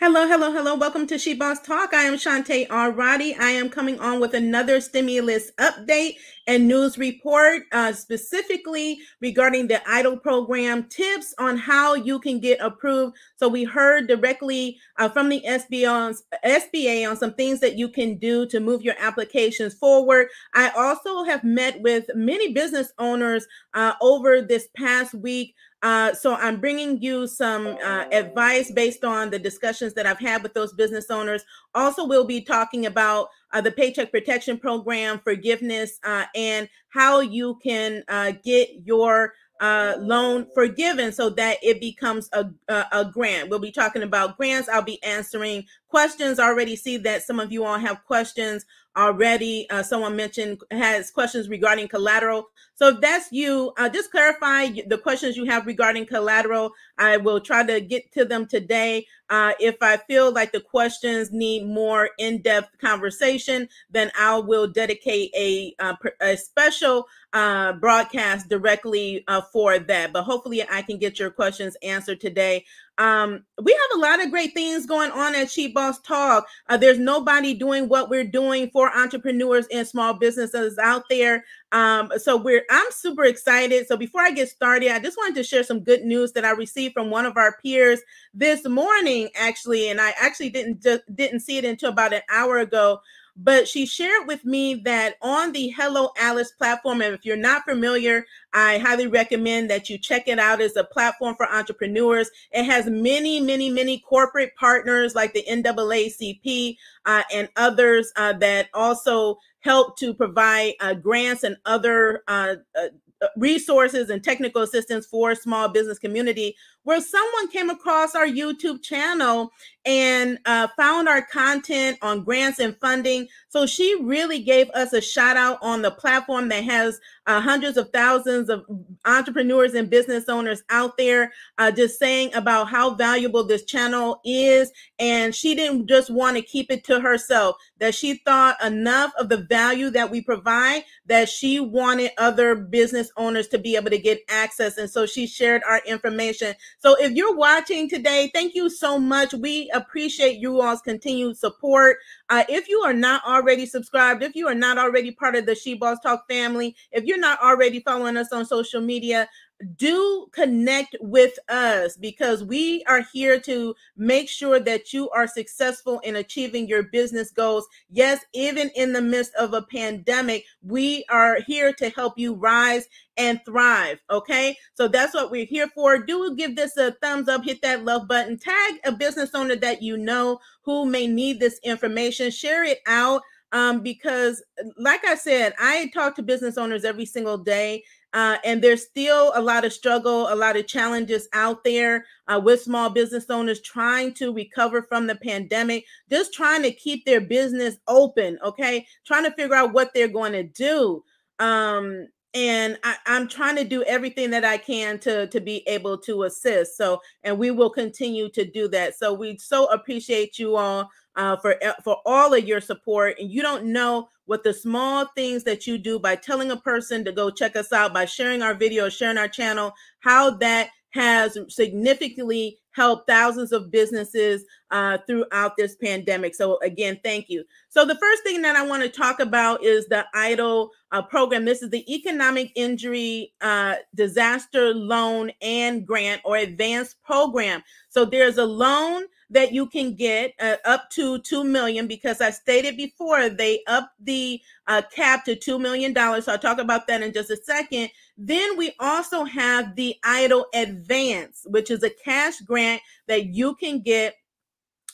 Hello, hello, hello. Welcome to She Boss Talk. I am Shantae Arati. I am coming on with another stimulus update and news report, uh, specifically regarding the EIDL program, tips on how you can get approved. So we heard directly uh, from the SBA on, SBA on some things that you can do to move your applications forward. I also have met with many business owners uh, over this past week uh, so I'm bringing you some uh, advice based on the discussions that I've had with those business owners. Also, we'll be talking about uh, the Paycheck Protection Program, forgiveness, uh, and how you can uh, get your uh, loan forgiven so that it becomes a, a, a, grant. We'll be talking about grants. I'll be answering questions. I already see that some of you all have questions already. Uh, someone mentioned has questions regarding collateral. So if that's you, uh, just clarify the questions you have regarding collateral. I will try to get to them today. Uh, if I feel like the questions need more in-depth conversation, then I will dedicate a, uh, a special uh, broadcast directly uh, for that. But hopefully I can get your questions answered today. Um, we have a lot of great things going on at She Boss Talk. Uh, there's nobody doing what we're doing for entrepreneurs and small businesses out there. Um, so we're I'm super excited. So before I get started, I just wanted to share some good news that I received from one of our peers this morning, actually, and I actually didn't just didn't see it until about an hour ago but she shared with me that on the Hello Alice platform, and if you're not familiar, I highly recommend that you check it out as a platform for entrepreneurs. It has many, many, many corporate partners like the NAACP uh, and others uh, that also help to provide uh, grants and other uh, uh, resources and technical assistance for small business community where someone came across our youtube channel and uh, found our content on grants and funding. So she really gave us a shout out on the platform that has uh, hundreds of thousands of entrepreneurs and business owners out there uh, just saying about how valuable this channel is. And she didn't just want to keep it to herself that she thought enough of the value that we provide that she wanted other business owners to be able to get access. And so she shared our information so if you're watching today thank you so much. We appreciate you all's continued support. Uh, if you are not already subscribed if you are not already part of the she boss talk family if you're not already following us on social media, do connect with us because we are here to make sure that you are successful in achieving your business goals. Yes, even in the midst of a pandemic, we are here to help you rise and thrive. Okay, so that's what we're here for. Do give this a thumbs up, hit that love button, tag a business owner that you know who may need this information, share it out um, because, like I said, I talk to business owners every single day, uh, and there's still a lot of struggle, a lot of challenges out there uh, with small business owners trying to recover from the pandemic, just trying to keep their business open, okay? Trying to figure out what they're going to do. Um, and I, am trying to do everything that I can to to be able to assist. So, and we will continue to do that. So, we so appreciate you all uh, for for all of your support. And you don't know what the small things that you do by telling a person to go check us out, by sharing our video, sharing our channel, how that has significantly helped thousands of businesses uh, throughout this pandemic. So again, thank you. So the first thing that I want to talk about is the EIDL uh, program. This is the Economic Injury uh, Disaster Loan and Grant or Advanced Program. So there's a loan that you can get uh, up to 2 million because I stated before they up the uh, cap to $2 million. So I'll talk about that in just a second. Then we also have the EIDL Advance, which is a cash grant that you can get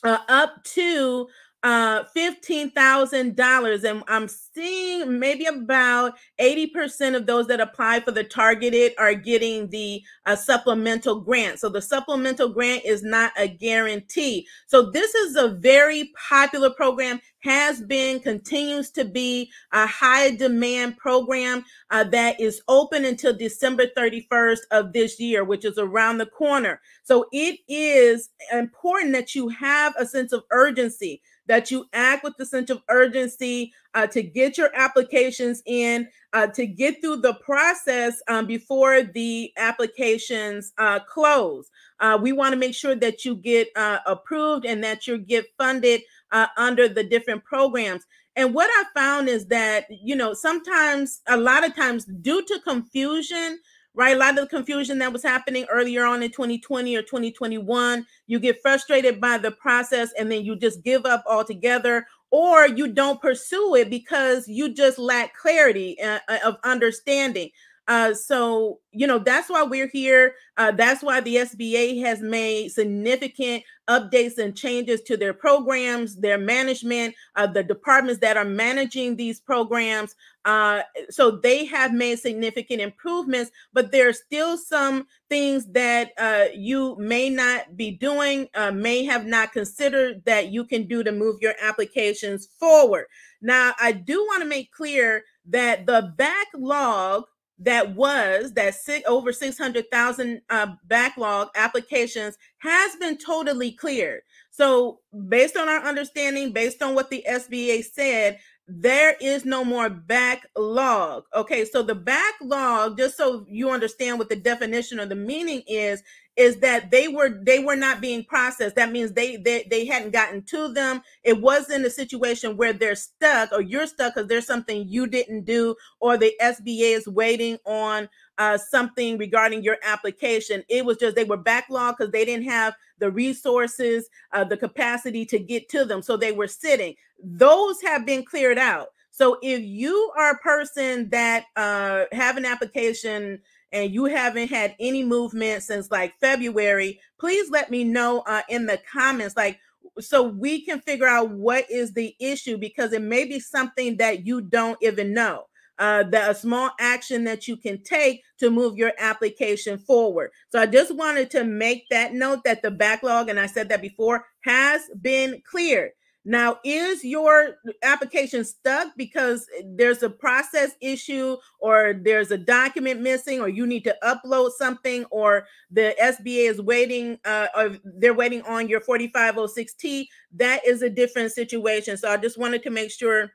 uh, up to uh, $15,000. And I'm seeing maybe about 80% of those that apply for the targeted are getting the uh, supplemental grant. So the supplemental grant is not a guarantee. So this is a very popular program, has been, continues to be a high demand program uh, that is open until December 31st of this year, which is around the corner. So it is important that you have a sense of urgency that you act with the sense of urgency uh, to get your applications in, uh, to get through the process um, before the applications uh, close. uh, we want to make sure that you get uh, approved and that you get funded uh, under the different programs. And what I found is that, you know, sometimes, a lot of times, due to confusion, right? A lot of the confusion that was happening earlier on in 2020 or 2021, you get frustrated by the process and then you just give up altogether, or you don't pursue it because you just lack clarity uh, uh of understanding. Uh, so, you know, that's why we're here. Uh, that's why the SBA has made significant updates and changes to their programs, their management, uh, the departments that are managing these programs. Uh, so they have made significant improvements, but there are still some things that uh, you may not be doing, uh, may have not considered that you can do to move your applications forward. Now, I do want to make clear that the backlog that was that six, over 600,000 uh, backlog applications has been totally cleared. So, based on our understanding, based on what the SBA said, there is no more backlog. Okay, so the backlog, just so you understand what the definition or the meaning is, is that they were they were not being processed that means they they, they hadn't gotten to them it wasn't a situation where they're stuck or you're stuck because there's something you didn't do or the sba is waiting on uh, something regarding your application it was just they were backlogged because they didn't have the resources uh, the capacity to get to them so they were sitting those have been cleared out so if you are a person that uh, have an application and you haven't had any movement since like February, please let me know uh, in the comments. Like, so we can figure out what is the issue because it may be something that you don't even know. Uh, the small action that you can take to move your application forward. So I just wanted to make that note that the backlog, and I said that before, has been cleared. Now, is your application stuck because there's a process issue or there's a document missing or you need to upload something or the SBA is waiting uh, or they're waiting on your 4506T? That is a different situation. So I just wanted to make sure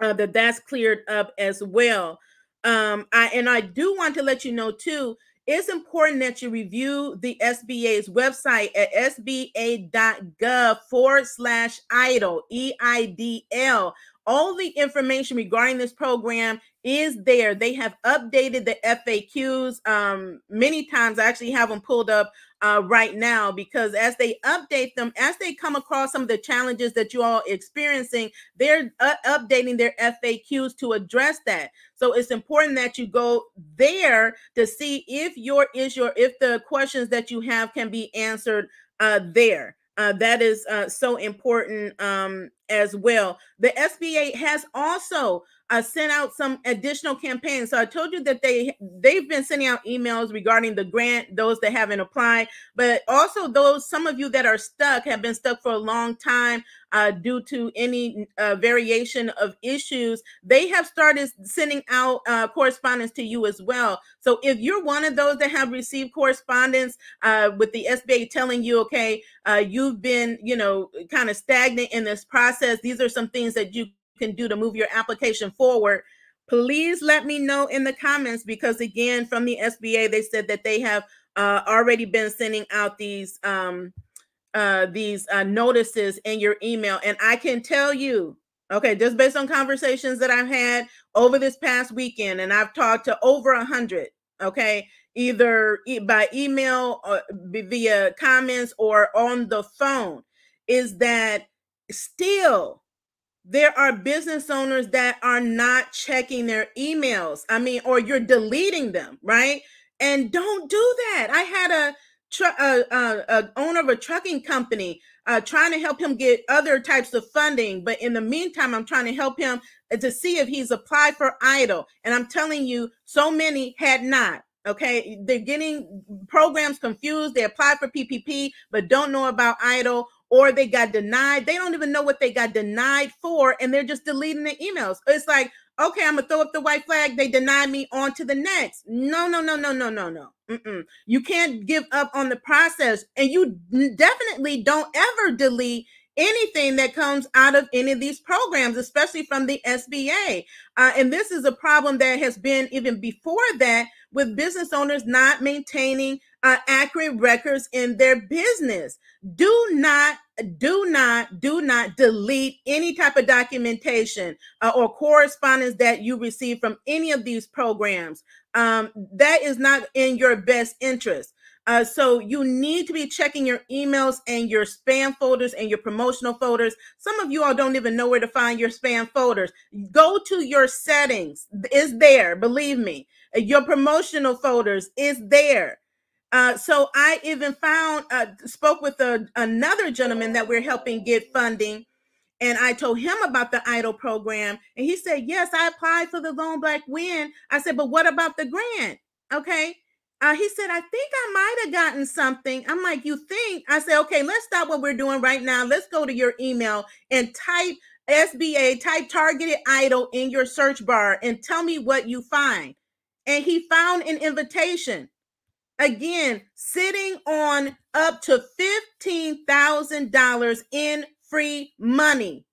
uh, that that's cleared up as well. Um, I and I do want to let you know too it's important that you review the SBA's website at sba.gov forward slash EIDL, E I D L. All the information regarding this program is there. They have updated the FAQs um, many times. I actually have them pulled up uh, right now because as they update them, as they come across some of the challenges that you all are experiencing, they're uh, updating their FAQs to address that. So it's important that you go there to see if your issue or if the questions that you have can be answered uh, there. Uh, that is uh, so important um, as well. The SBA has also uh, sent out some additional campaigns. So I told you that they they've been sending out emails regarding the grant, those that haven't applied, but also those some of you that are stuck have been stuck for a long time uh, due to any uh, variation of issues. They have started sending out uh, correspondence to you as well. So if you're one of those that have received correspondence uh, with the SBA telling you, okay, uh, you've been, you know, kind of stagnant in this process, these are some things that you can do to move your application forward. Please let me know in the comments because, again, from the SBA, they said that they have uh, already been sending out these um, uh, these uh, notices in your email, and I can tell you Okay, just based on conversations that I've had over this past weekend, and I've talked to over a hundred. Okay, either by email, or via comments, or on the phone, is that still there are business owners that are not checking their emails. I mean, or you're deleting them, right? And don't do that. I had a a, a, a owner of a trucking company uh, trying to help him get other types of funding. But in the meantime, I'm trying to help him uh, to see if he's applied for EIDL. And I'm telling you, so many had not. Okay, they're getting programs confused. They apply for PPP, but don't know about EIDL, or they got denied. They don't even know what they got denied for, and they're just deleting the emails. It's like, okay, I'm gonna throw up the white flag. They deny me on to the next. No, no, no, no, no, no, no. Mm-mm. You can't give up on the process, and you definitely don't ever delete anything that comes out of any of these programs, especially from the SBA. Uh, and this is a problem that has been even before that with business owners not maintaining uh, accurate records in their business. Do not, do not, do not delete any type of documentation uh, or correspondence that you receive from any of these programs. Um, that is not in your best interest. Uh, so you need to be checking your emails and your spam folders and your promotional folders. Some of you all don't even know where to find your spam folders. Go to your settings. It's there. Believe me. Your promotional folders is there. Uh, so I even found, uh, spoke with a, another gentleman that we're helping get funding. And I told him about the EIDL program. And he said, Yes, I applied for the Lone Black Win. I said, But what about the grant? Okay. Uh, he said, I think I might have gotten something. I'm like, You think? I said, Okay, let's stop what we're doing right now. Let's go to your email and type SBA, type targeted EIDL in your search bar and tell me what you find. And he found an invitation again sitting on up to $15,000 in free money.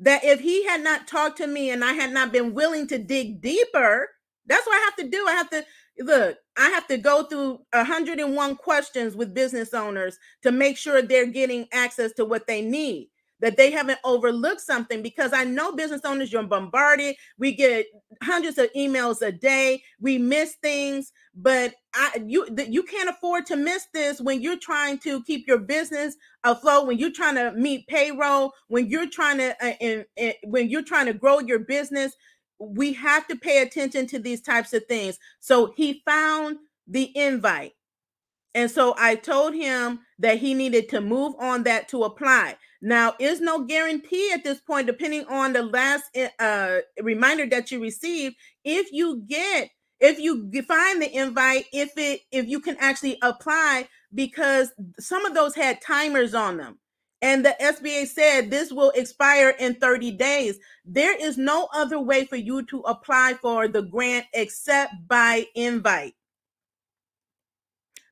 That if he had not talked to me and I had not been willing to dig deeper, that's what I have to do. I have to look, I have to go through 101 questions with business owners to make sure they're getting access to what they need that they haven't overlooked something because I know business owners, you're bombarded. We get hundreds of emails a day. We miss things, but I you you can't afford to miss this when you're trying to keep your business afloat, when you're trying to meet payroll, when you're trying to uh, in, when you're trying to grow your business. We have to pay attention to these types of things. So he found the invite. And so I told him that he needed to move on that to apply. Now, is no guarantee at this point, depending on the last eh, uh, reminder that you received, if you get, if you find the invite, if it, if you can actually apply, because some of those had timers on them. And the SBA said this will expire in 30 days. There is no other way for you to apply for the grant except by invite.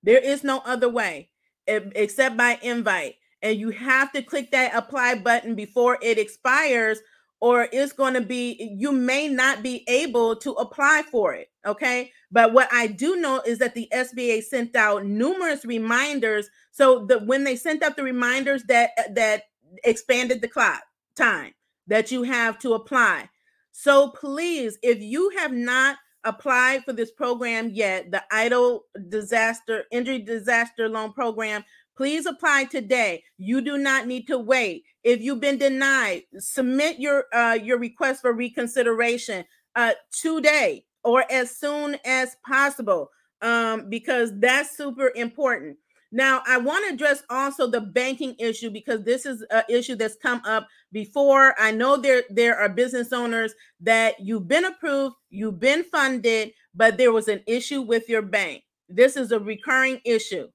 There is no other way except by invite and you have to click that apply button before it expires or it's going to be you may not be able to apply for it okay but what i do know is that the sba sent out numerous reminders so that when they sent out the reminders that that expanded the clock time that you have to apply so please if you have not applied for this program yet the EIDL disaster injury disaster loan program Please apply today. You do not need to wait. If you've been denied, submit your uh, your request for reconsideration uh, today or as soon as possible um, because that's super important. Now, I want to address also the banking issue because this is an issue that's come up before. I know there there are business owners that you've been approved, you've been funded, but there was an issue with your bank. This is a recurring issue.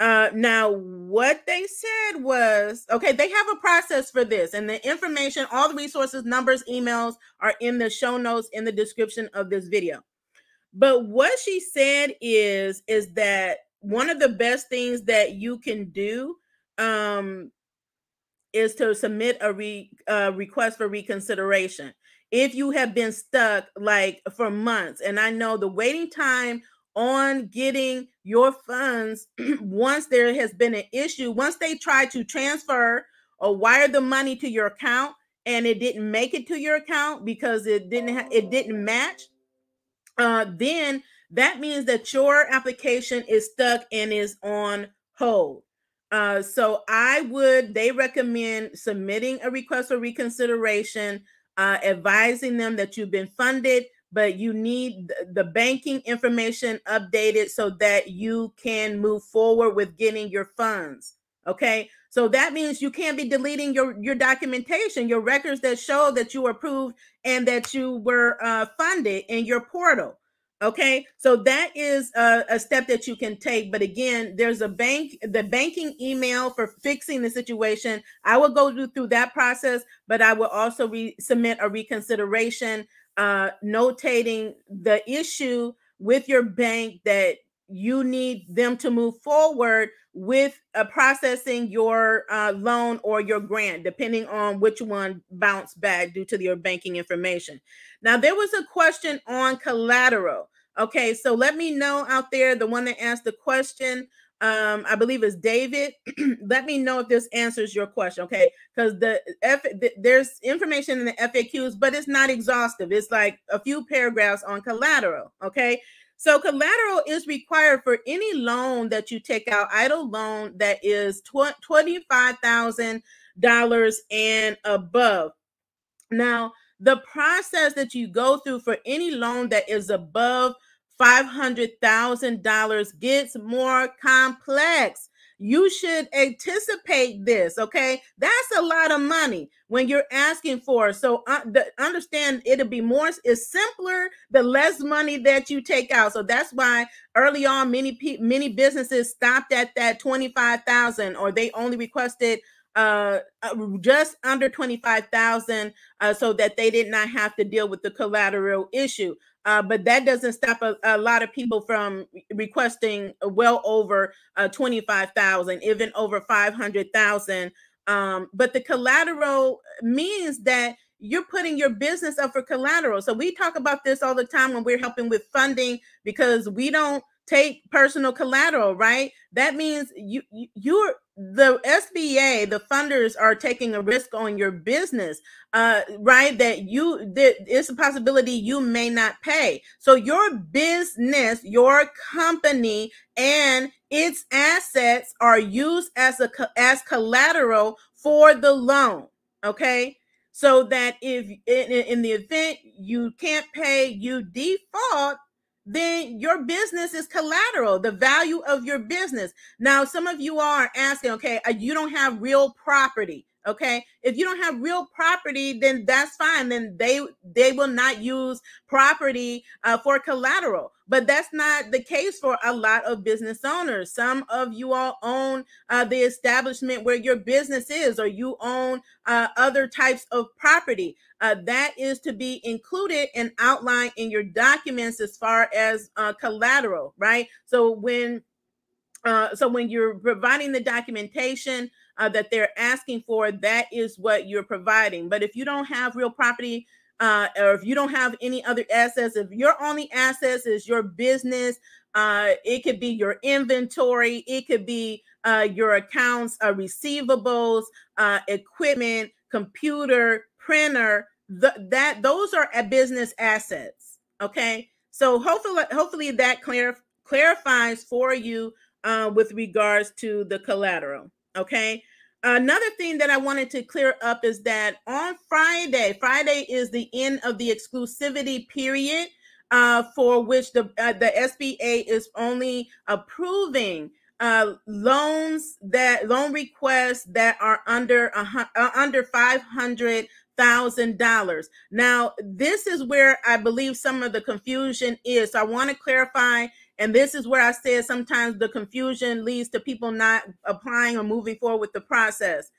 Uh, now, what they said was okay, they have a process for this, and the information, all the resources, numbers, emails are in the show notes in the description of this video. But what she said is is that one of the best things that you can do um, is to submit a re, uh, request for reconsideration if you have been stuck like for months. And I know the waiting time on getting your funds once there has been an issue, once they try to transfer or wire the money to your account and it didn't make it to your account because it didn't ha- it didn't match, uh, then that means that your application is stuck and is on hold. Uh, so I would they recommend submitting a request for reconsideration, uh, advising them that you've been funded but you need the banking information updated so that you can move forward with getting your funds. Okay. So that means you can't be deleting your, your documentation, your records that show that you were approved and that you were uh, funded in your portal. Okay. So that is a, a step that you can take. But again, there's a bank, the banking email for fixing the situation. I will go through that process, but I will also re- submit a reconsideration uh, notating the issue with your bank that you need them to move forward with uh, processing your uh, loan or your grant, depending on which one bounced back due to your banking information. Now, there was a question on collateral. Okay, so let me know out there, the one that asked the question. Um, I believe is David. let me know if this answers your question, okay? Because the F the, there's information in the FAQs, but it's not exhaustive. It's like a few paragraphs on collateral, okay? So collateral is required for any loan that you take out, EIDL loan that is tw- $25,000 and above. Now, the process that you go through for any loan that is above $500,000 gets more complex. You should anticipate this, okay? That's a lot of money when you're asking for. So uh, the, understand it'll be more it's simpler the less money that you take out. So that's why early on many many businesses stopped at that 25,000 or they only requested uh, uh just under 25,000 uh, so that they did not have to deal with the collateral issue. Uh, but that doesn't stop a, a, lot of people from requesting well over uh, 25,000, even over 500,000. Um, but the collateral means that you're putting your business up for collateral. So we talk about this all the time when we're helping with funding because we don't take personal collateral, right? That means you, you you're the SBA, the funders are taking a risk on your business, uh, right? That you that it's a possibility you may not pay. So your business, your company, and its assets are used as a as collateral for the loan. Okay, so that if in, in the event you can't pay, you default then your business is collateral, the value of your business. Now, some of you are asking, okay, uh, you don't have real property. Okay, if you don't have real property, then that's fine. Then they they will not use property uh, for collateral. But that's not the case for a lot of business owners. Some of you all own uh, the establishment where your business is, or you own uh, other types of property. Uh, that is to be included and outlined in your documents as far as uh, collateral, right? So when uh, so when you're providing the documentation uh, that they're asking for, that is what you're providing. But if you don't have real property, uh, or if you don't have any other assets, if your only assets is your business, uh, it could be your inventory, it could be uh, your accounts, uh, receivables, uh, equipment, computer, printer. The, that those are a business assets. Okay, so hopefully, hopefully that clar- clarifies for you uh, with regards to the collateral. Okay. Another thing that I wanted to clear up is that on Friday, Friday is the end of the exclusivity period uh, for which the uh, the SBA is only approving uh, loans that loan requests that are under a, uh, under five hundred thousand dollars. Now, this is where I believe some of the confusion is. So I want to clarify and this is where I said sometimes the confusion leads to people not applying or moving forward with the process.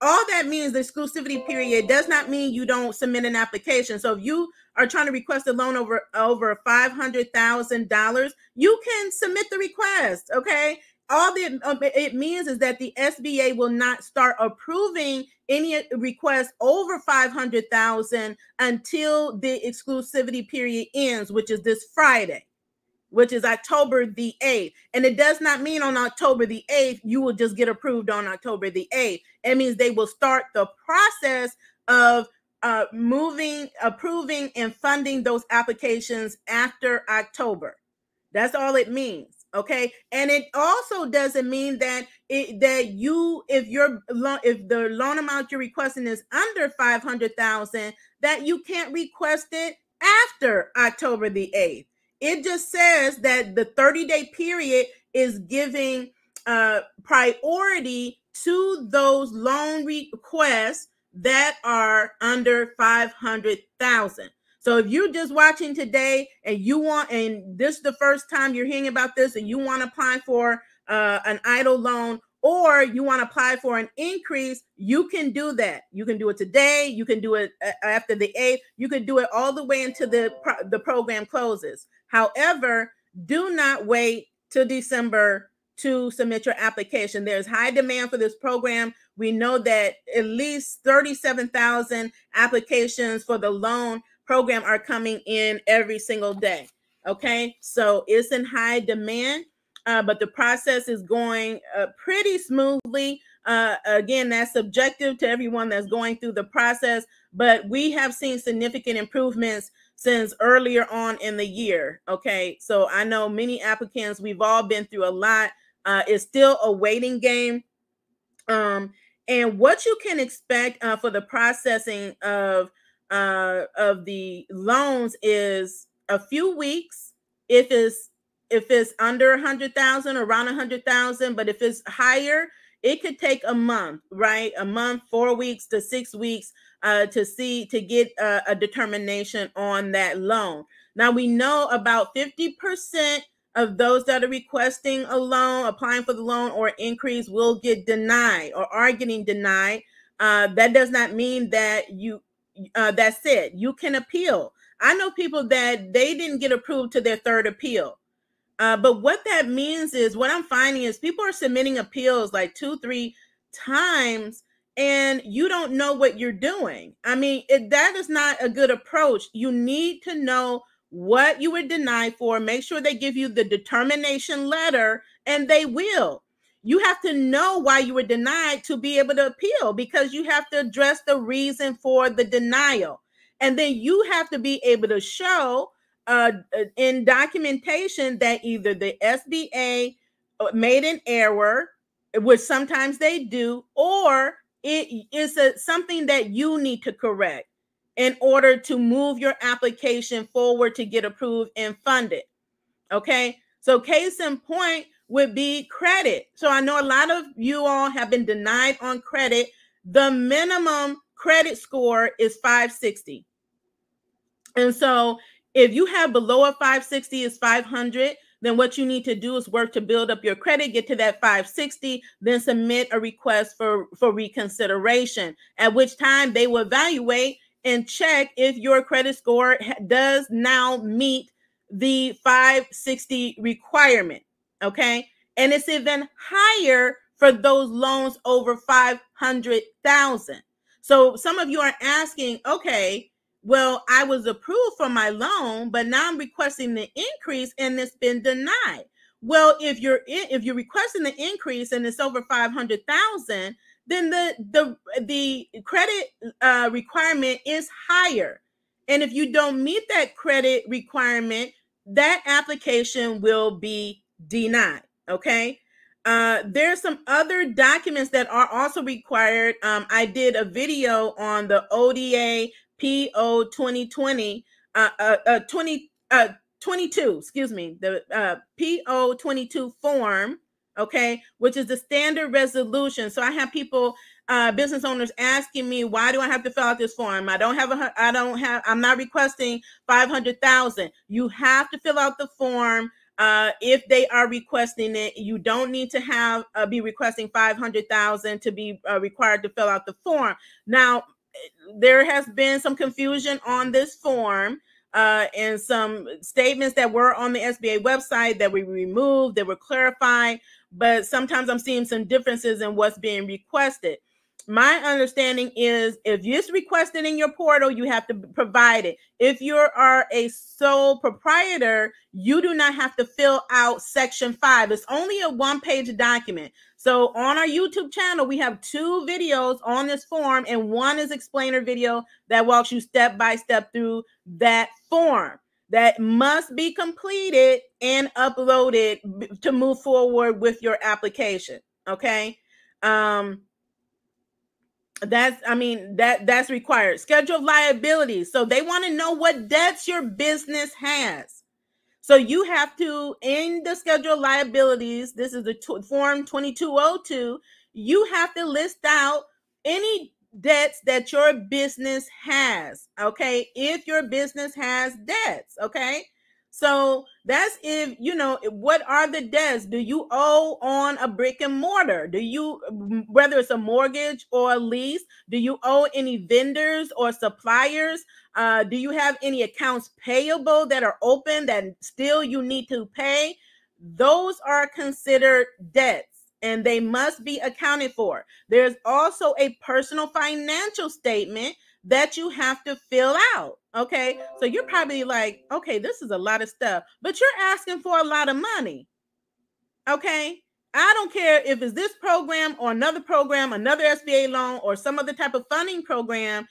All that means the exclusivity period does not mean you don't submit an application. So if you are trying to request a loan over over five hundred thousand dollars, you can submit the request. Okay, all that um, it means is that the SBA will not start approving any request over 500,000 until the exclusivity period ends, which is this Friday which is October the 8th. And it does not mean on October the 8th, you will just get approved on October the 8th. It means they will start the process of uh, moving, approving, and funding those applications after October. That's all it means. Okay, and it also doesn't mean that it that you if your if the loan amount you're requesting is under five hundred thousand that you can't request it after October the eighth. It just says that the 30 day period is giving uh, priority to those loan requests that are under 500,000. So if you're just watching today and you want, and this is the first time you're hearing about this and you want to apply for uh, an EIDL loan or you want to apply for an increase, you can do that. You can do it today. You can do it uh, after the 8th. You can do it all the way until the, the program closes. However, do not wait till December to submit your application. There's high demand for this program. We know that at least 37,000 applications for the loan program are coming in every single day. Okay, so it's in high demand, uh, but the process is going uh, pretty smoothly. Uh, again, that's subjective to everyone that's going through the process, but we have seen significant improvements since earlier on in the year. Okay, so I know many applicants, we've all been through a lot. Uh, it's still a waiting game. Um, and what you can expect uh, for the processing of uh, of the loans is a few weeks if it's if it's under a hundred thousand around a hundred thousand but if it's higher it could take a month right a month four weeks to six weeks uh, to see to get a, a determination on that loan now we know about 50% of those that are requesting a loan applying for the loan or increase will get denied or are getting denied uh, that does not mean that you uh, that's it. You can appeal. I know people that they didn't get approved to their third appeal. Uh, but what that means is what I'm finding is people are submitting appeals like two, three times, and you don't know what you're doing. I mean, it, that is not a good approach. You need to know what you were denied for. Make sure they give you the determination letter, and they will you have to know why you were denied to be able to appeal because you have to address the reason for the denial. And then you have to be able to show uh, uh in documentation that either the SBA uh, made an error, which sometimes they do, or it is a, something that you need to correct in order to move your application forward to get approved and funded. Okay. So, case in point, would be credit. So I know a lot of you all have been denied on credit. The minimum credit score is 560. And so if you have below a 560 is 500, then what you need to do is work to build up your credit, get to that 560, then submit a request for, for reconsideration, at which time they will evaluate and check if your credit score does now meet the 560 requirement. Okay. And it's even higher for those loans over 500,000. So some of you are asking, okay, well, I was approved for my loan, but now I'm requesting the increase and it's been denied. Well, if you're in, if you're requesting the increase and it's over 500,000, then the the the credit uh, requirement is higher. And if you don't meet that credit requirement, that application will be denied. Okay. Uh, there's some other documents that are also required. Um, I did a video on the ODA PO 2020, uh, uh, uh, 20, uh, 22, excuse me, the uh, PO 22 form, okay, which is the standard resolution. So I have people, uh, business owners asking me, why do I have to fill out this form? I don't have a, I don't have, I'm not requesting 500,000. You have to fill out the form uh, if they are requesting it, you don't need to have uh, be requesting five hundred thousand to be uh, required to fill out the form. Now, there has been some confusion on this form uh, and some statements that were on the SBA website that we removed, that were clarified. But sometimes I'm seeing some differences in what's being requested my understanding is if it's requested in your portal, you have to provide it. If you are a sole proprietor, you do not have to fill out section five. It's only a one page document. So on our YouTube channel, we have two videos on this form, and one is explainer video that walks you step by step through that form that must be completed and uploaded to move forward with your application. Okay. Um, that's i mean that that's required. Schedule of liabilities so they want to know what debts your business has. So you have to in the schedule of liabilities this is the t- form 2202 you have to list out any debts that your business has okay? If your business has debts okay so that's if you know what are the debts? Do you owe on a brick and mortar? Do you whether it's a mortgage or a lease do you owe any vendors or suppliers? Uh, do you have any accounts payable that are open that still you need to pay? Those are considered debts and they must be accounted for. There's also a personal financial statement that you have to fill out. Okay. So you're probably like, okay, this is a lot of stuff, but you're asking for a lot of money. Okay. I don't care if it's this program or another program, another SBA loan or some other type of funding program,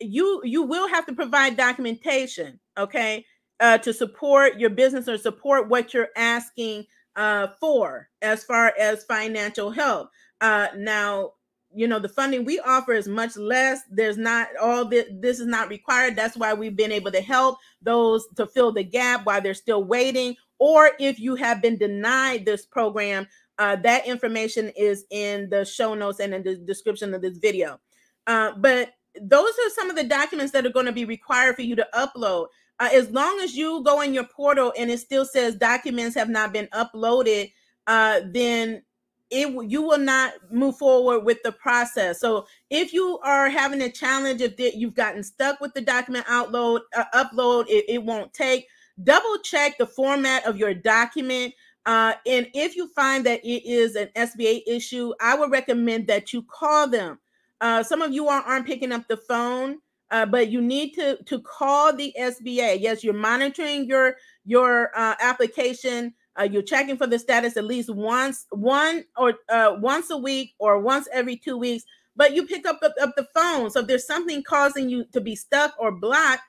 you you will have to provide documentation, okay, uh, to support your business or support what you're asking uh, for as far as financial help. Uh, now, you know the funding we offer is much less. There's not all this this is not required. That's why we've been able to help those to fill the gap while they're still waiting. Or if you have been denied this program uh, that information is in the show notes and in the description of this video. Uh, but those are some of the documents that are going to be required for you to upload. Uh, as long as you go in your portal and it still says documents have not been uploaded uh, then it you will not move forward with the process. So if you are having a challenge, if you've gotten stuck with the document upload, uh, upload, it, it, won't take. Double check the format of your document. Uh, and if you find that it is an SBA issue, I would recommend that you call them. Uh, some of you are, aren't picking up the phone, uh, but you need to to call the SBA. Yes, you're monitoring your your uh, application uh, you're checking for the status at least once, one or uh, once a week or once every two weeks. But you pick up, up, up the phone. So if there's something causing you to be stuck or blocked,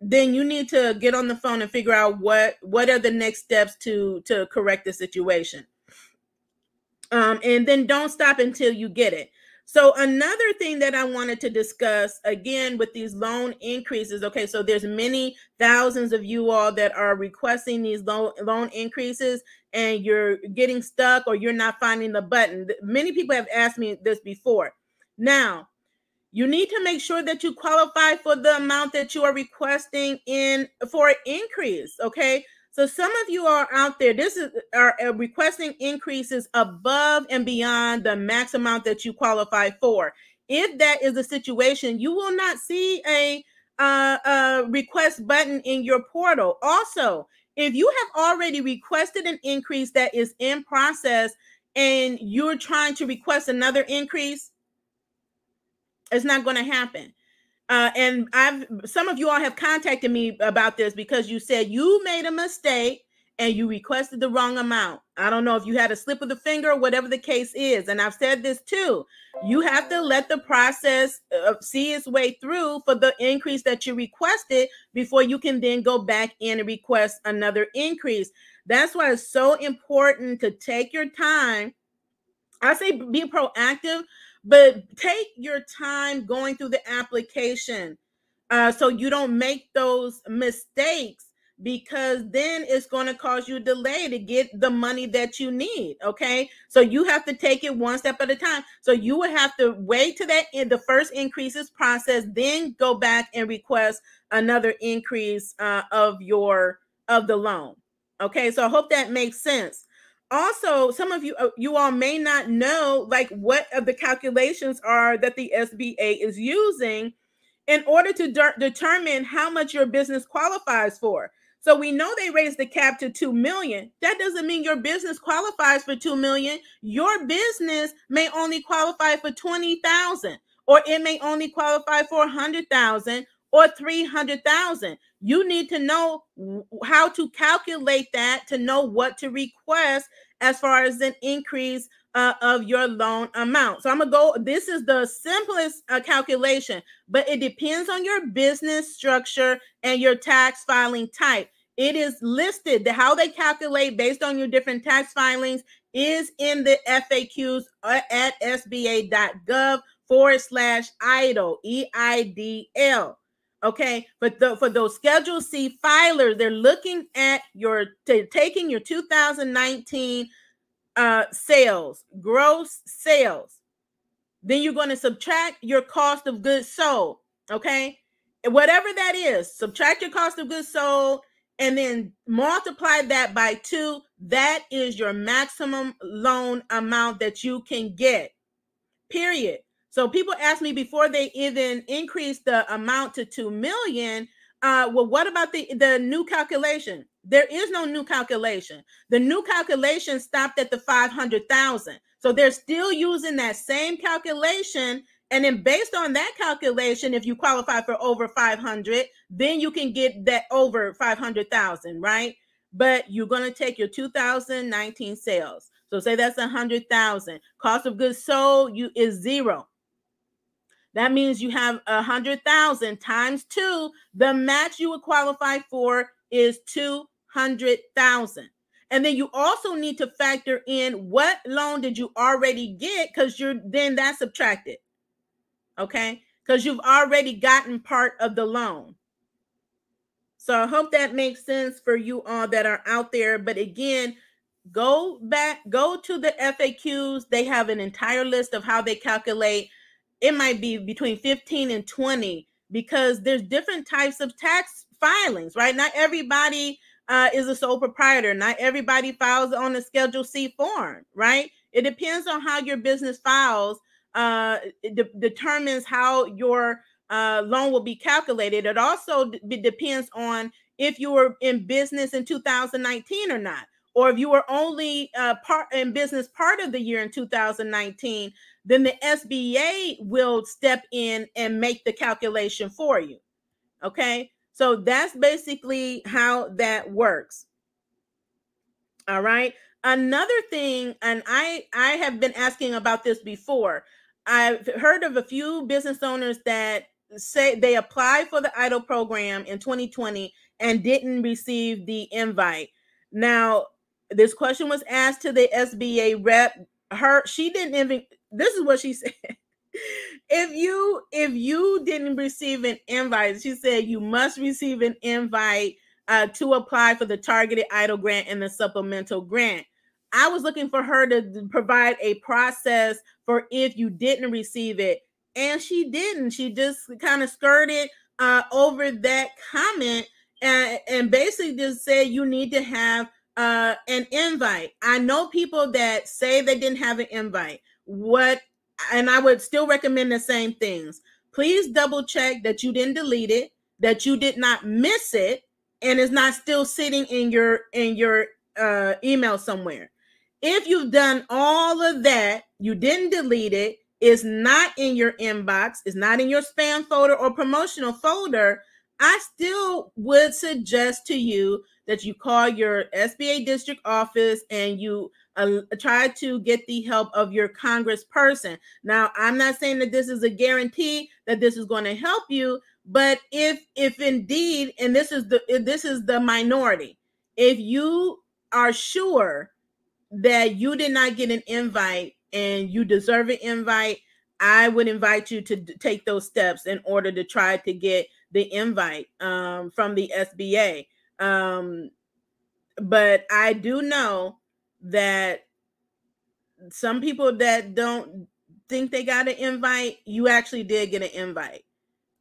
then you need to get on the phone and figure out what what are the next steps to to correct the situation. Um, and then don't stop until you get it. So another thing that I wanted to discuss again with these loan increases. Okay, so there's many thousands of you all that are requesting these loan loan increases, and you're getting stuck or you're not finding the button. Many people have asked me this before. Now, you need to make sure that you qualify for the amount that you are requesting in for an increase. Okay, so some of you are out there. This is are requesting increases above and beyond the max amount that you qualify for. If that is the situation, you will not see a, uh, a request button in your portal. Also, if you have already requested an increase that is in process and you're trying to request another increase, it's not going to happen. Uh, and I've some of you all have contacted me about this because you said you made a mistake and you requested the wrong amount. I don't know if you had a slip of the finger or whatever the case is. And I've said this too. You have to let the process uh, see its way through for the increase that you requested before you can then go back in and request another increase. That's why it's so important to take your time. I say be proactive, but take your time going through the application uh, so you don't make those mistakes because then it's going to cause you delay to get the money that you need okay? So you have to take it one step at a time. So you would have to wait to that in the first increases process then go back and request another increase uh, of your of the loan okay? So i hope that makes sense also some of you uh, you all may not know like what of the calculations are that the SBA is using in order to de- determine how much your business qualifies for. So we know they raised the cap to 2 million. That doesn't mean your business qualifies for 2 million. Your business may only qualify for 20,000 or it may only qualify for 100,000 or 300,000. You need to know how to calculate that to know what to request as far as an increase uh, of your loan amount. So I'm gonna go. This is the simplest uh, calculation, but it depends on your business structure and your tax filing type. It is listed. The how they calculate based on your different tax filings is in the FAQs uh, at sba.gov forward slash EIDL E I D L. Okay, but the, for those Schedule C filers, they're looking at your t- taking your 2019 uh, sales, gross sales. Then you're going to subtract your cost of goods sold. Okay, and whatever that is, subtract your cost of goods sold and then multiply that by two. That is your maximum loan amount that you can get. Period. So people ask me before they even increase the amount to 2 million, uh, well, what about the, the new calculation? There is no new calculation. The new calculation stopped at the 500,000. So they're still using that same calculation And then based on that calculation, if you qualify for over 500, then you can get that over 500,000, right? But you're going to take your 2019 sales. So say that's 100,000. Cost of goods sold you is zero. That means you have a hundred thousand times two. The match you would qualify for is two hundred thousand. And then you also need to factor in what loan did you already get because you're then that's subtracted. Okay, because you've already gotten part of the loan. So I hope that makes sense for you all that are out there. But again, go back, go to the FAQs. They have an entire list of how they calculate it might be between 15 and 20 because there's different types of tax filings, right? Not everybody uh, is a sole proprietor. Not everybody files on a Schedule C form, right? It depends on how your business files. Uh, de- determines how your uh, loan will be calculated. It also d- depends on if you were in business in 2019 or not, or if you were only uh, part in business part of the year in 2019 then the SBA will step in and make the calculation for you. Okay. So that's basically how that works. All right. Another thing, and I I have been asking about this before. I've heard of a few business owners that say they applied for the EIDL program in 2020 and didn't receive the invite. Now, this question was asked to the SBA rep. Her she didn't even this is what she said. if you if you didn't receive an invite, she said you must receive an invite uh, to apply for the targeted EIDL grant and the supplemental grant. I was looking for her to provide a process for if you didn't receive it, and she didn't. She just kind of skirted uh, over that comment and, and basically just said you need to have uh, an invite. I know people that say they didn't have an invite what and I would still recommend the same things. Please double check that you didn't delete it, that you did not miss it, and it's not still sitting in your in your uh, email somewhere. If you've done all of that, you didn't delete it, it, is not in your inbox, is not in your spam folder or promotional folder, I still would suggest to you that you call your SBA district office and you uh, try to get the help of your congressperson. Now, I'm not saying that this is a guarantee that this is going to help you, but if if indeed, and this is the this is the minority, if you are sure that you did not get an invite and you deserve an invite, I would invite you to take those steps in order to try to get the invite um, from the SBA. Um, but I do know that some people that don't think they got an invite, you actually did get an invite.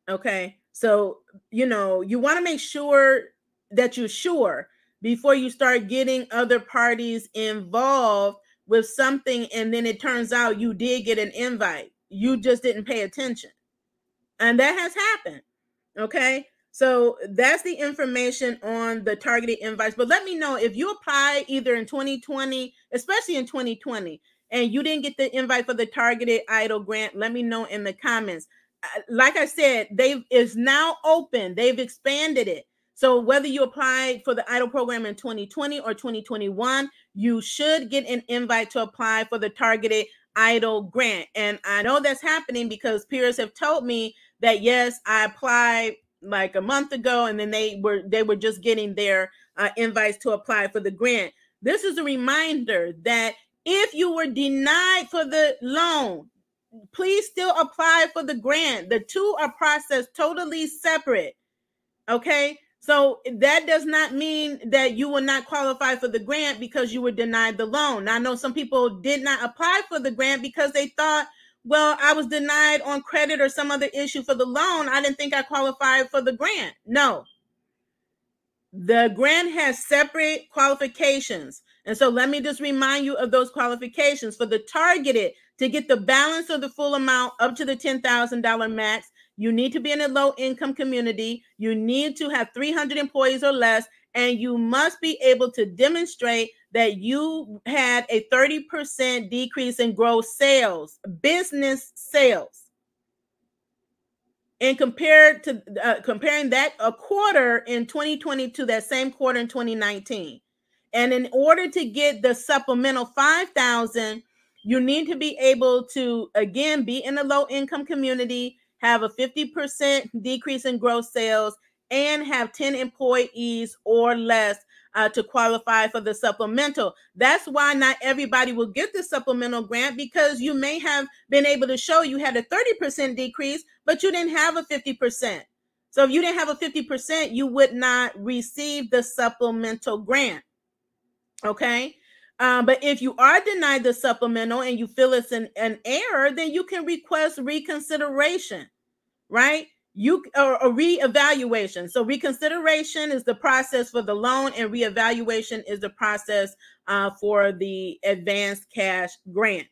Okay. So, you know, you want to make sure that you're sure before you start getting other parties involved with something and then it turns out you did get an invite. You just didn't pay attention. And that has happened. Okay. So that's the information on the targeted invites. But let me know if you apply either in 2020, especially in 2020, and you didn't get the invite for the targeted EIDL grant. Let me know in the comments. Uh, like I said, they've is now open. They've expanded it. So whether you applied for the EIDL program in 2020 or 2021, you should get an invite to apply for the targeted EIDL grant. And I know that's happening because peers have told me that yes, I applied like a month ago, and then they were they were just getting their uh, invites to apply for the grant. This is a reminder that if you were denied for the loan, please still apply for the grant. The two are processed totally separate. Okay. So that does not mean that you will not qualify for the grant because you were denied the loan. Now, I know some people did not apply for the grant because they thought well, I was denied on credit or some other issue for the loan. I didn't think I qualified for the grant. No. The grant has separate qualifications. And so let me just remind you of those qualifications. For the targeted, to get the balance of the full amount up to the $10,000 max, you need to be in a low income community. You need to have 300 employees or less, and you must be able to demonstrate that you had a 30% decrease in gross sales, business sales. and compared to uh, comparing that a quarter in 2020 to that same quarter in 2019. And in order to get the supplemental 5,000, you need to be able to again be in a low income community, have a 50% decrease in gross sales and have 10 employees or less uh, to qualify for the supplemental. That's why not everybody will get the supplemental grant because you may have been able to show you had a 30% decrease, but you didn't have a 50%. So if you didn't have a 50%, you would not receive the supplemental grant. Okay. Um, but if you are denied the supplemental and you feel it's an, an error, then you can request reconsideration, right? You or a reevaluation. So reconsideration is the process for the loan, and reevaluation is the process uh, for the advanced cash grant.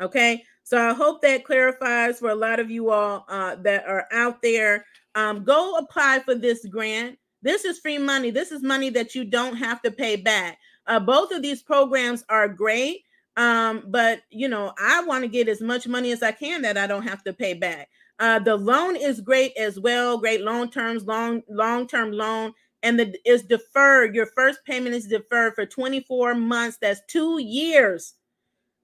Okay, so I hope that clarifies for a lot of you all uh, that are out there. Um, go apply for this grant. This is free money. This is money that you don't have to pay back. Uh, both of these programs are great, um, but you know I want to get as much money as I can that I don't have to pay back. Uh, the loan is great as well. Great long terms, long long term loan, and the is deferred. Your first payment is deferred for 24 months. That's two years.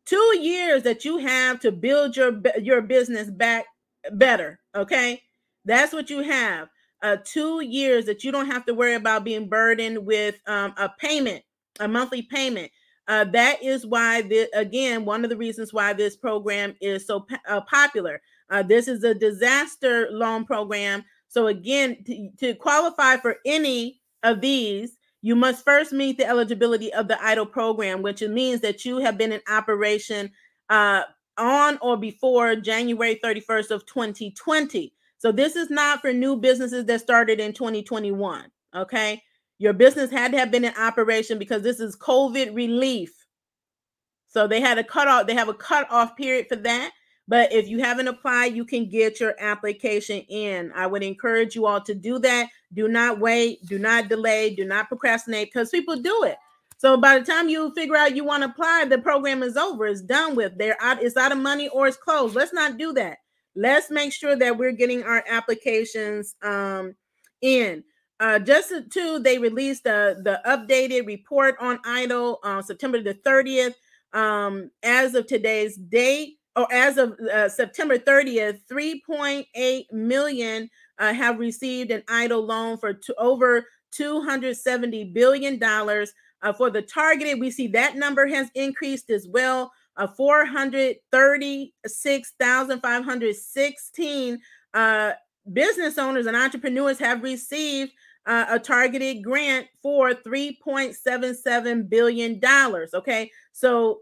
Two years that you have to build your your business back better. Okay, that's what you have. Uh, two years that you don't have to worry about being burdened with um, a payment, a monthly payment. Uh, that is why, the, again, one of the reasons why this program is so uh, popular. Uh, this is a disaster loan program. So, again, to, to qualify for any of these, you must first meet the eligibility of the EIDL program, which means that you have been in operation uh, on or before January 31st of 2020. So this is not for new businesses that started in 2021. Okay. Your business had to have been in operation because this is COVID relief. So they had a cutoff, they have a cutoff period for that. But if you haven't applied, you can get your application in. I would encourage you all to do that. Do not wait, do not delay, do not procrastinate because people do it. So by the time you figure out you want to apply, the program is over, it's done with. They're out, it's out of money or it's closed. Let's not do that. Let's make sure that we're getting our applications um, in. Uh, just to they released the the updated report on EIDL on September the 30th. Um, as of today's date, or as of uh, September 30th, 3.8 million uh, have received an EIDL loan for over 270 billion dollars. Uh, for the targeted, we see that number has increased as well. Uh, 436,516 uh, business owners and entrepreneurs have received uh, a targeted grant for 3.77 billion dollars. Okay, so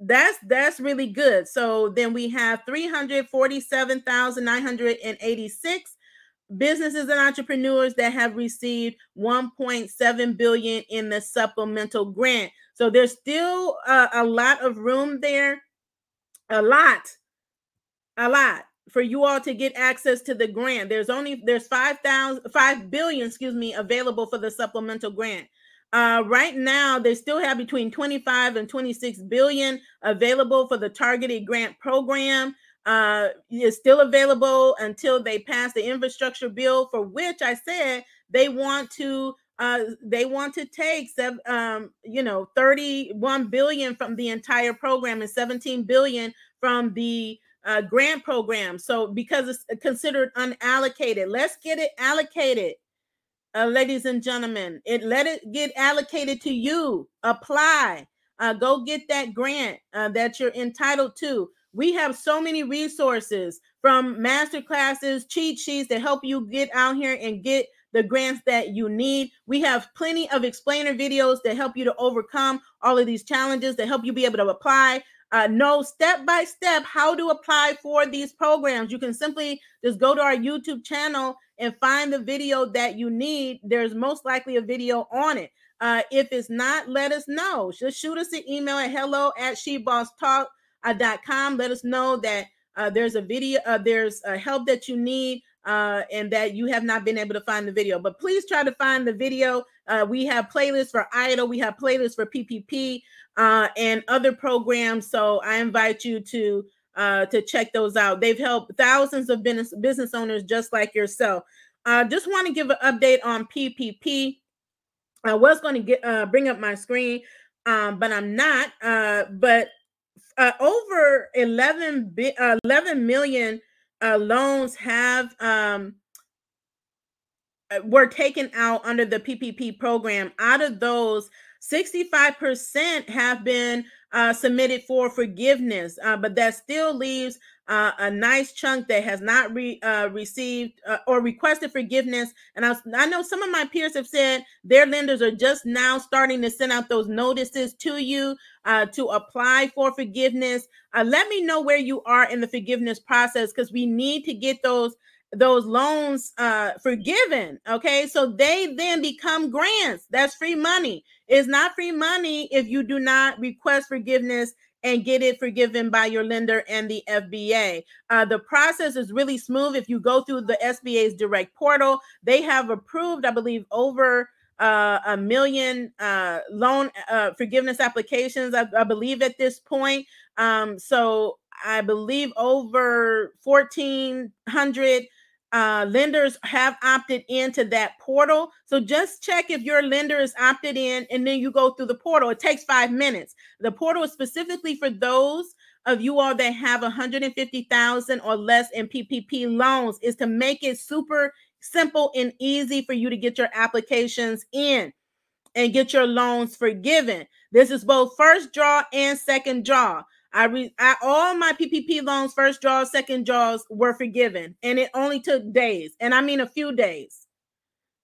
that's that's really good. So then we have 347,986 businesses and entrepreneurs that have received 1.7 billion in the supplemental grant. So there's still a, a lot of room there. A lot. A lot for you all to get access to the grant. There's only there's 5,000 5 billion, excuse me, available for the supplemental grant. Uh, right now, they still have between 25 and 26 billion available for the targeted grant program. Uh, is still available until they pass the infrastructure bill, for which I said they want to uh, they want to take um, you know 31 billion from the entire program and 17 billion from the uh, grant program. So because it's considered unallocated, let's get it allocated uh, ladies and gentlemen. It let it get allocated to you. Apply. Uh, go get that grant uh, that you're entitled to. We have so many resources from master classes, cheat sheets to help you get out here and get the grants that you need. We have plenty of explainer videos that help you to overcome all of these challenges, to help you be able to apply uh, know step by step how to apply for these programs. You can simply just go to our YouTube channel and find the video that you need. There's most likely a video on it. Uh, if it's not, let us know. Just shoot us an email at hello at shebosstalk.com. Let us know that uh, there's a video, uh, there's a help that you need uh, and that you have not been able to find the video. But please try to find the video. Uh, we have playlists for EIDL, we have playlists for PPP uh, and other programs. So I invite you to uh, to check those out. They've helped thousands of business business owners just like yourself. I uh, just want to give an update on PPP. I was going to get uh, bring up my screen, um, but I'm not. Uh, but uh, over 11, bi- uh, 11 million uh, loans have um, uh, were taken out under the PPP program. Out of those, 65% have been uh, submitted for forgiveness, uh, but that still leaves uh, a nice chunk that has not re, uh, received uh, or requested forgiveness. And I, was, I know some of my peers have said their lenders are just now starting to send out those notices to you uh, to apply for forgiveness. let me know where you are in the forgiveness process because we need to get those those loans uh forgiven okay so they then become grants that's free money it's not free money if you do not request forgiveness and get it forgiven by your lender and the SBA. Uh, the process is really smooth. If you go through the SBA's direct portal, they have approved, I believe, over uh, a million uh, loan uh, forgiveness applications, I, I, believe, at this point. Um, so I believe over 1,400 uh, lenders have opted into that portal. So just check if your lender is opted in and then you go through the portal. It takes five minutes. The portal is specifically for those of you all that have 150,000 or less in PPP loans is to make it super simple and easy for you to get your applications in and get your loans forgiven. This is both first draw and second draw. I, re- I all my PPP loans, first draws, second draws were forgiven, and it only took days, and I mean a few days,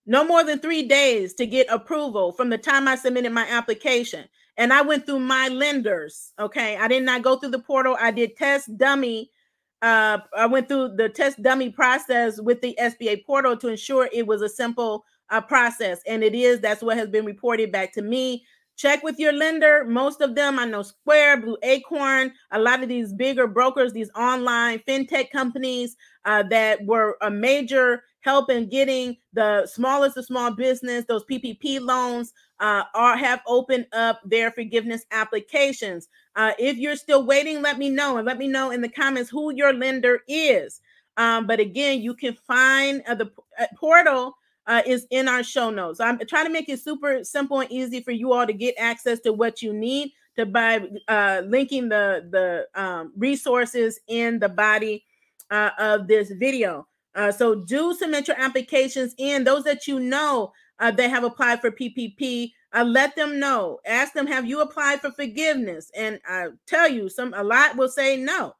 no more than three days to get approval from the time I submitted my application. And I went through my lenders. Okay, I did not go through the portal. I did test dummy. Uh, I went through the test dummy process with the SBA portal to ensure it was a simple uh, process, and it is. That's what has been reported back to me. Check with your lender. Most of them, I know Square, Blue Acorn, a lot of these bigger brokers, these online fintech companies uh, that were a major help in getting the smallest of small business, those PPP loans, uh, are have opened up their forgiveness applications. Uh, if you're still waiting, let me know and let me know in the comments who your lender is. Um, but again, you can find uh, the uh, portal uh, is in our show notes. I'm trying to make it super simple and easy for you all to get access to what you need to by uh, linking the the um, resources in the body uh, of this video. Uh, so do submit your applications in. Those that you know uh, they have applied for PPP, uh, let them know. Ask them, have you applied for forgiveness? And I tell you, some a lot will say no.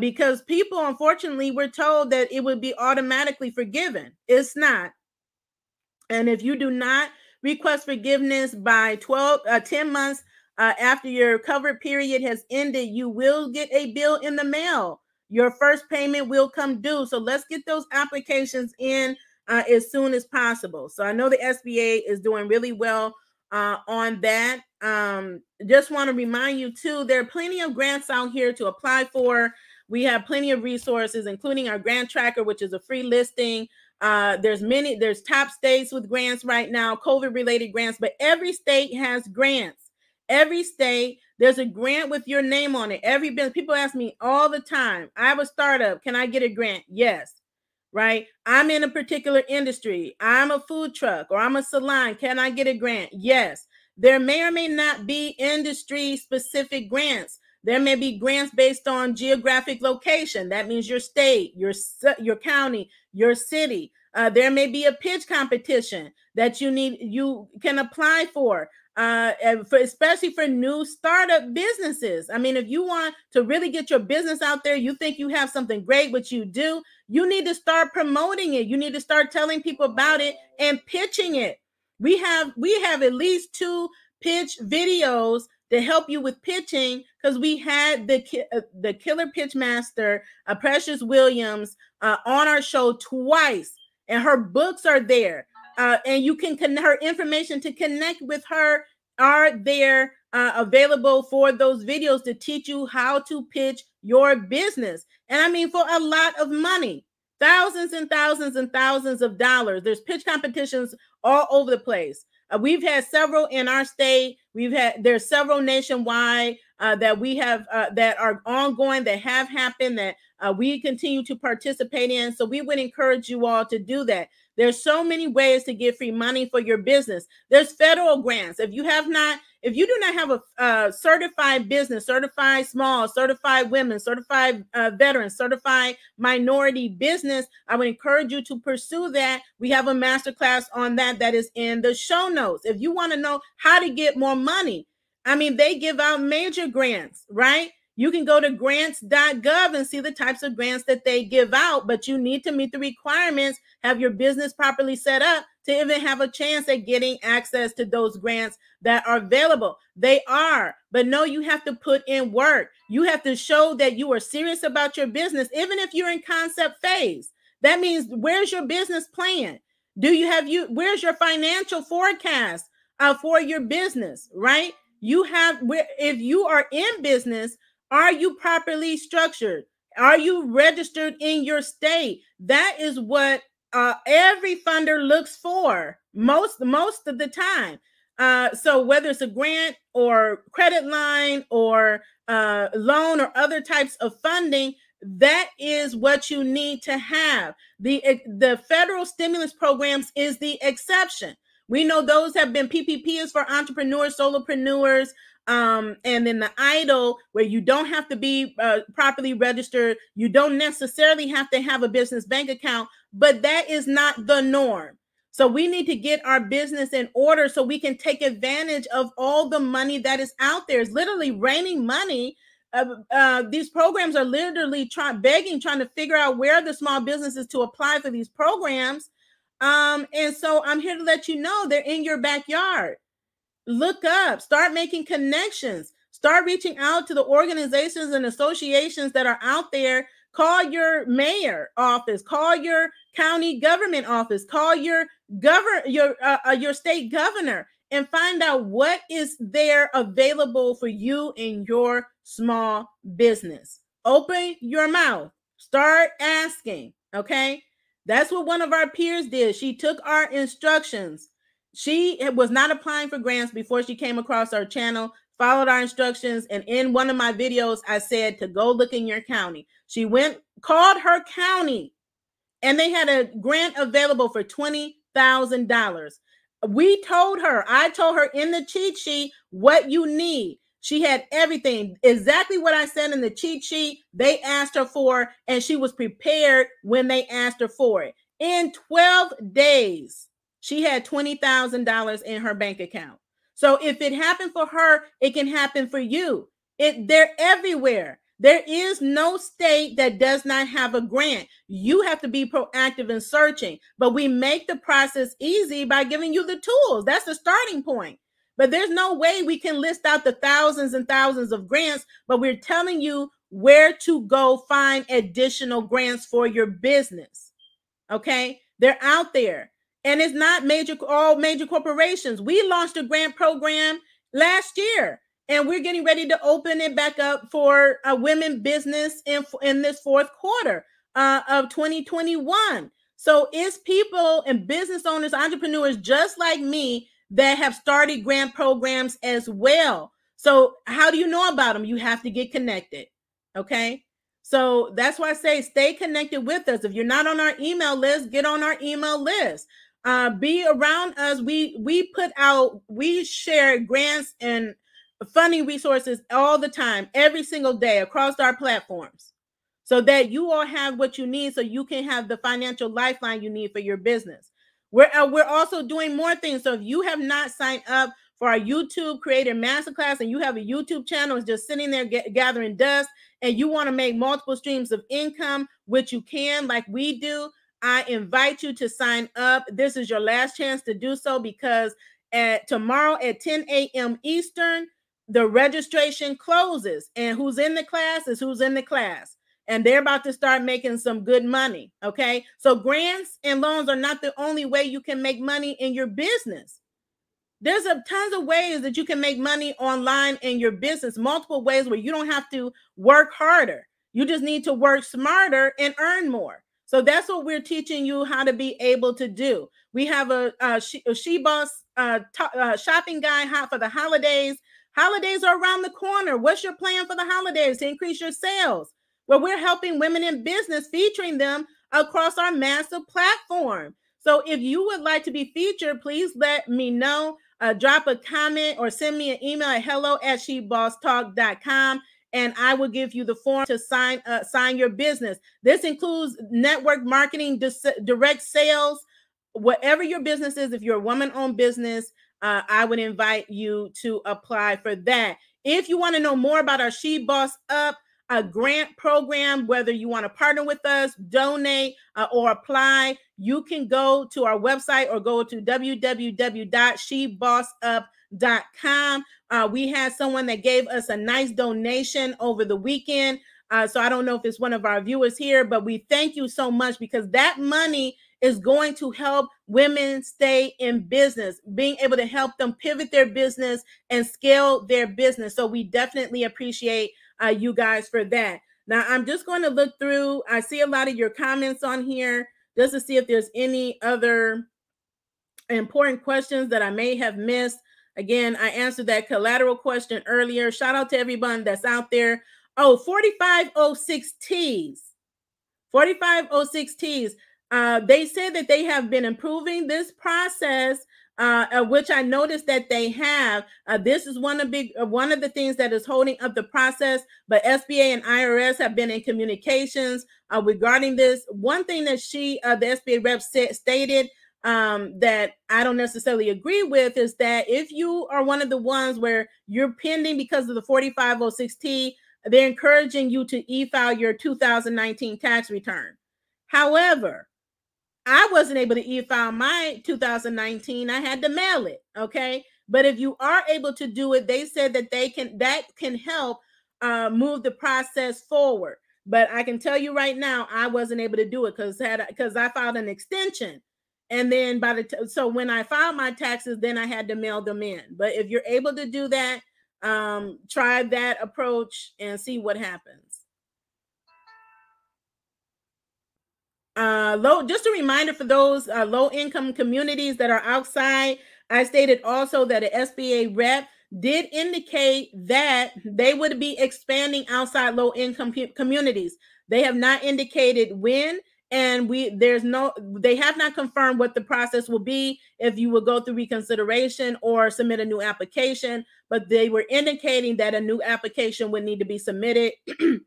Because people, unfortunately, were told that it would be automatically forgiven. It's not. And if you do not request forgiveness by 12, uh, 10 months uh, after your covered period has ended, you will get a bill in the mail. Your first payment will come due. So let's get those applications in uh, as soon as possible. So I know the SBA is doing really well uh, on that. Um, just want to remind you too, there are plenty of grants out here to apply for. We have plenty of resources, including our grant tracker, which is a free listing uh, there's many, there's top states with grants right now, COVID related grants, but every state has grants. Every state, there's a grant with your name on it. Every business, people ask me all the time, I have a startup. Can I get a grant? Yes. Right. I'm in a particular industry. I'm a food truck or I'm a salon. Can I get a grant? Yes. There may or may not be industry specific grants. There may be grants based on geographic location. That means your state, your your county, your city. Uh, there may be a pitch competition that you need you can apply for uh, for especially for new startup businesses. I mean, if you want to really get your business out there, you think you have something great, which you do, you need to start promoting it. You need to start telling people about it and pitching it. We have we have at least two pitch videos to help you with pitching because we had the uh, the killer pitch master, uh, Precious Williams, uh, on our show twice, and her books are there, uh, and you can connect her information to connect with her are there uh, available for those videos to teach you how to pitch your business, and I mean for a lot of money. Thousands and thousands and thousands of dollars. There's pitch competitions all over the place. We've had several in our state. We've had there's several nationwide. uh, that we have uh, that are ongoing, that have happened, that uh, we continue to participate in. So we would encourage you all to do that. There's so many ways to get free money for your business. There's federal grants. If you have not, if you do not have a uh, certified business, certified small, certified women, certified uh, veterans, certified minority business, I would encourage you to pursue that. We have a masterclass on that that is in the show notes. If you want to know how to get more money, I mean, they give out major grants, right? You can go to grants.gov and see the types of grants that they give out, but you need to meet the requirements, have your business properly set up to even have a chance at getting access to those grants that are available. They are, but no, you have to put in work. You have to show that you are serious about your business, even if you're in concept phase. That means where's your business plan? Do you have you where's your financial forecast uh, for your business, right? You have where if you are in business, are you properly structured? Are you registered in your state? That is what uh, every funder looks for most most of the time. Uh, so whether it's a grant or credit line or uh, loan or other types of funding, that is what you need to have. The the federal stimulus programs is the exception. We know those have been PPPs for entrepreneurs, solopreneurs, um, and then the EIDL where you don't have to be uh, properly registered you don't necessarily have to have a business bank account but that is not the norm. So we need to get our business in order so we can take advantage of all the money that is out there. It's literally raining money. Uh, uh, these programs are literally trying begging trying to figure out where the small businesses to apply for these programs. Um, and so i'm here to let you know they're in your backyard look up, start making connections, start reaching out to the organizations and associations that are out there. Call your mayor office, call your county government office, call your govern your uh, uh, your state governor and find out what is there available for you in your small business. Open your mouth. Start asking, okay? That's what one of our peers did. She took our instructions she was not applying for grants before she came across our channel, followed our instructions. And in one of my videos, I said to go look in your county. She went, called her county, and they had a grant available for $20,000. We told her, I told her in the cheat sheet what you need. She had everything, exactly what I said in the cheat sheet. They asked her for, and she was prepared when they asked her for it. In 12 days, she had $20,000 in her bank account. So if it happened for her, it can happen for you. It they're everywhere. There is no state that does not have a grant. You have to be proactive in searching, but we make the process easy by giving you the tools. That's the starting point. But there's no way we can list out the thousands and thousands of grants, but we're telling you where to go find additional grants for your business. Okay? They're out there and it's not major all major corporations. We launched a grant program last year, and we're getting ready to open it back up for women business in in this fourth quarter uh, of 2021. So it's people and business owners, entrepreneurs just like me that have started grant programs as well. So how do you know about them? You have to get connected. Okay. So that's why I say stay connected with us. If you're not on our email list, get on our email list uh, be around us. We we put out, we share grants and funding resources all the time, every single day across our platforms, so that you all have what you need, so you can have the financial lifeline you need for your business. We're uh, we're also doing more things. So if you have not signed up for our YouTube Creator Masterclass and you have a YouTube channel just sitting there get, gathering dust, and you want to make multiple streams of income, which you can, like we do I invite you to sign up. This is your last chance to do so because at tomorrow at 10 a.m. Eastern, the registration closes. And who's in the class is who's in the class. And they're about to start making some good money. Okay. So grants and loans are not the only way you can make money in your business. There's a tons of ways that you can make money online in your business, multiple ways where you don't have to work harder. You just need to work smarter and earn more. So that's what we're teaching you how to be able to do. We have a, a, a uh, uh, shopping guide hot for the holidays. Holidays are around the corner. What's your plan for the holidays to increase your sales? Well, we're helping women in business, featuring them across our massive platform. So if you would like to be featured, please let me know. Uh, drop a comment or send me an email at hello at shebosstalk.com and I will give you the form to sign uh, sign your business. This includes network marketing, dis- direct sales, whatever your business is. If you're a woman-owned business, uh, I would invite you to apply for that. If you want to know more about our She Boss Up a grant program, whether you want to partner with us, donate, uh, or apply, you can go to our website or go to www.shebossup.com. Uh, we had someone that gave us a nice donation over the weekend. Uh, so I don't know if it's one of our viewers here, but we thank you so much because that money is going to help women stay in business, being able to help them pivot their business and scale their business. So we definitely appreciate uh, you guys for that. Now, I'm just going to look through. I see a lot of your comments on here just to see if there's any other important questions that I may have missed. Again, I answered that collateral question earlier. Shout out to everyone that's out there. Oh, 4506Ts. 4506Ts. Uh, they said that they have been improving this process uh, uh, which I noticed that they have. Uh, this is one of big uh, one of the things that is holding up the process. But SBA and IRS have been in communications uh, regarding this. One thing that she, the SBA rep, said, stated um, that I don't necessarily agree with is that if you are one of the ones where you're pending because of the 4506T, they're encouraging you to e-file your 2019 tax return. However, I wasn't able to e-file my 2019. I had to mail it. Okay. But if you are able to do it, they said that they can that can help uh, move the process forward. But I can tell you right now, I wasn't able to do it because had because I filed an extension, and then by the t- so when I filed my taxes, then I had to mail them in. But if you're able to do that, um, try that approach and see what happens. Uh, low just a reminder for those uh, low income communities that are outside i stated also that an sba rep did indicate that they would be expanding outside low income communities. They have not indicated when and we there's no they have not confirmed what the process will be if you will go through reconsideration or submit a new application but they were indicating that a new application would need to be submitted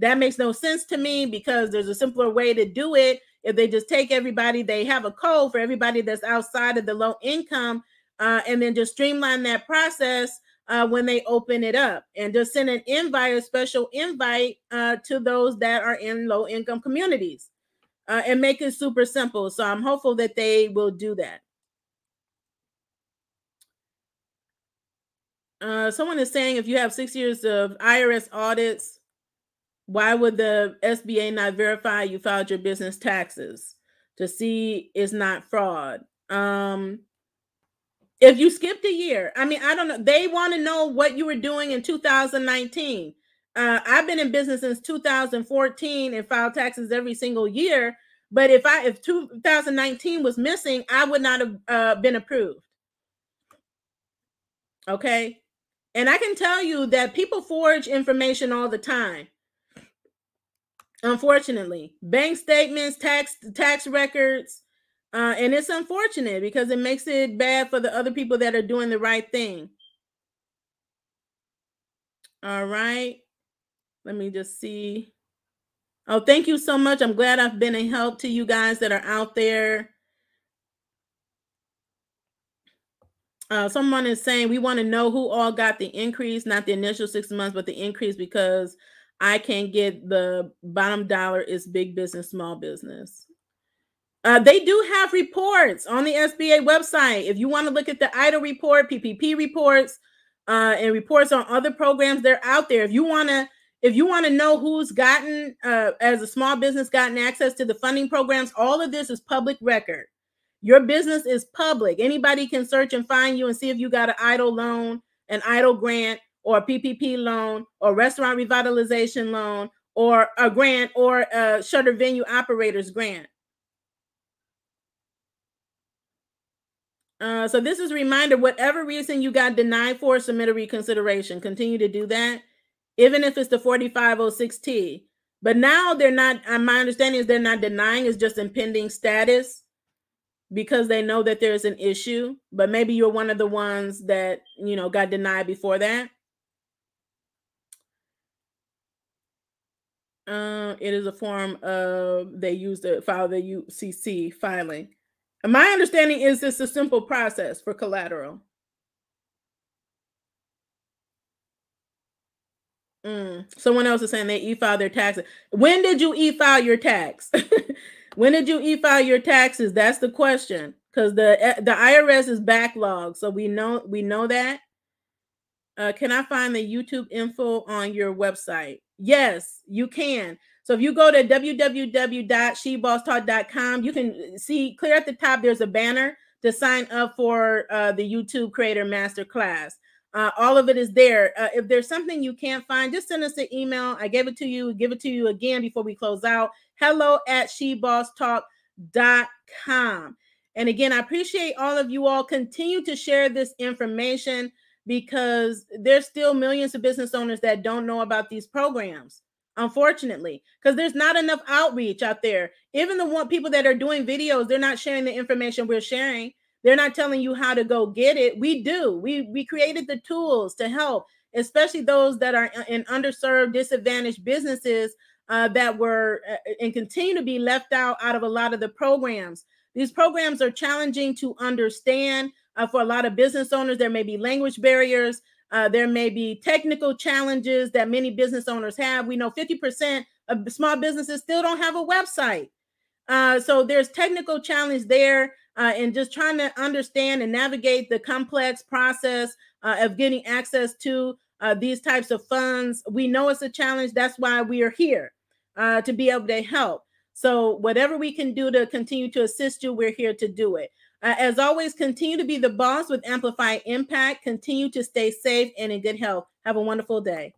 That makes no sense to me because there's a simpler way to do it. If they just take everybody, they have a code for everybody that's outside of the low income, uh, and then just streamline that process uh, when they open it up, and just send an invite, a special invite uh, to those that are in low income communities, uh, and make it super simple. So I'm hopeful that they will do that. Uh, someone is saying if you have six years of IRS audits, why would the SBA not verify you filed your business taxes to see it's not fraud? Um, if you skipped a year, I mean, I don't know. They want to know what you were doing in 2019. Uh, I've been in business since 2014 and filed taxes every single year. But if I if 2019 was missing, I would not have uh, been approved. Okay, and I can tell you that people forge information all the time unfortunately. Bank statements tax tax records uh, and it's unfortunate because it makes it bad for the other people that are doing the right thing. All right. Let me just see. Oh thank you so much. I'm glad i've been a help to you guys that are out there. Uh, someone is saying we want to know who all got the increase not the initial six months but the increase because I can't get the bottom dollar is big business, small business. Uh, they do have reports on the SBA website. If you want to look at the EIDL report, PPP reports, uh, and reports on other programs, they're out there. If you want to, if you want to know who's gotten, uh, as a small business, gotten access to the funding programs, all of this is public record. Your business is public. Anybody can search and find you and see if you got an EIDL loan, an EIDL grant, or a PPP loan or restaurant revitalization loan or a grant or a shutter venue operators grant. Uh, so this is a reminder, whatever reason you got denied for, submit a reconsideration. Continue to do that, even if it's the 4506T. But now they're not, uh, my understanding is they're not denying, it's just impending status because they know that there's an issue. But maybe you're one of the ones that, you know, got denied before that. Uh, it is a form of, they use the file the UCC filing. And My understanding is this a simple process for collateral. Mm. Someone else is saying they e-file their taxes. When did you e-file your tax? when did you e-file your taxes? That's the question. Because the eh, the IRS is backlogged, so we know we know that. Uh, can I find the YouTube info on your website? Yes, you can. So if you go to www.shebosstalk.com, you can see clear at the top, there's a banner to sign up for uh, the YouTube Creator Masterclass. Uh, all of it is there. Uh, if there's something you can't find, just send us an email. I gave it to you, give it to you again before we close out. Hello at shebosstalk.com. And again, I appreciate all of you all. Continue to share this information because there's still millions of business owners that don't know about these programs unfortunately because there's not enough outreach out there. Even the one people that are doing videos they're not sharing the information we're sharing. They're not telling you how to go get it. We do. We we created the tools to help especially those that are in underserved disadvantaged businesses uh, that were uh, and continue to be left out out of a lot of the programs. These programs are challenging to understand uh, for a lot of business owners there may be language barriers uh, there may be technical challenges that many business owners have. We know 50% of small businesses still don't have a website. Uh, so there's technical challenge there uh, and just trying to understand and navigate the complex process uh, of getting access to uh, these types of funds. We know it's a challenge. That's why we are here uh, to be able to help. So whatever we can do to continue to assist you, we're here to do it. Uh, as always, continue to be the boss with Amplify Impact. Continue to stay safe and in good health. Have a wonderful day.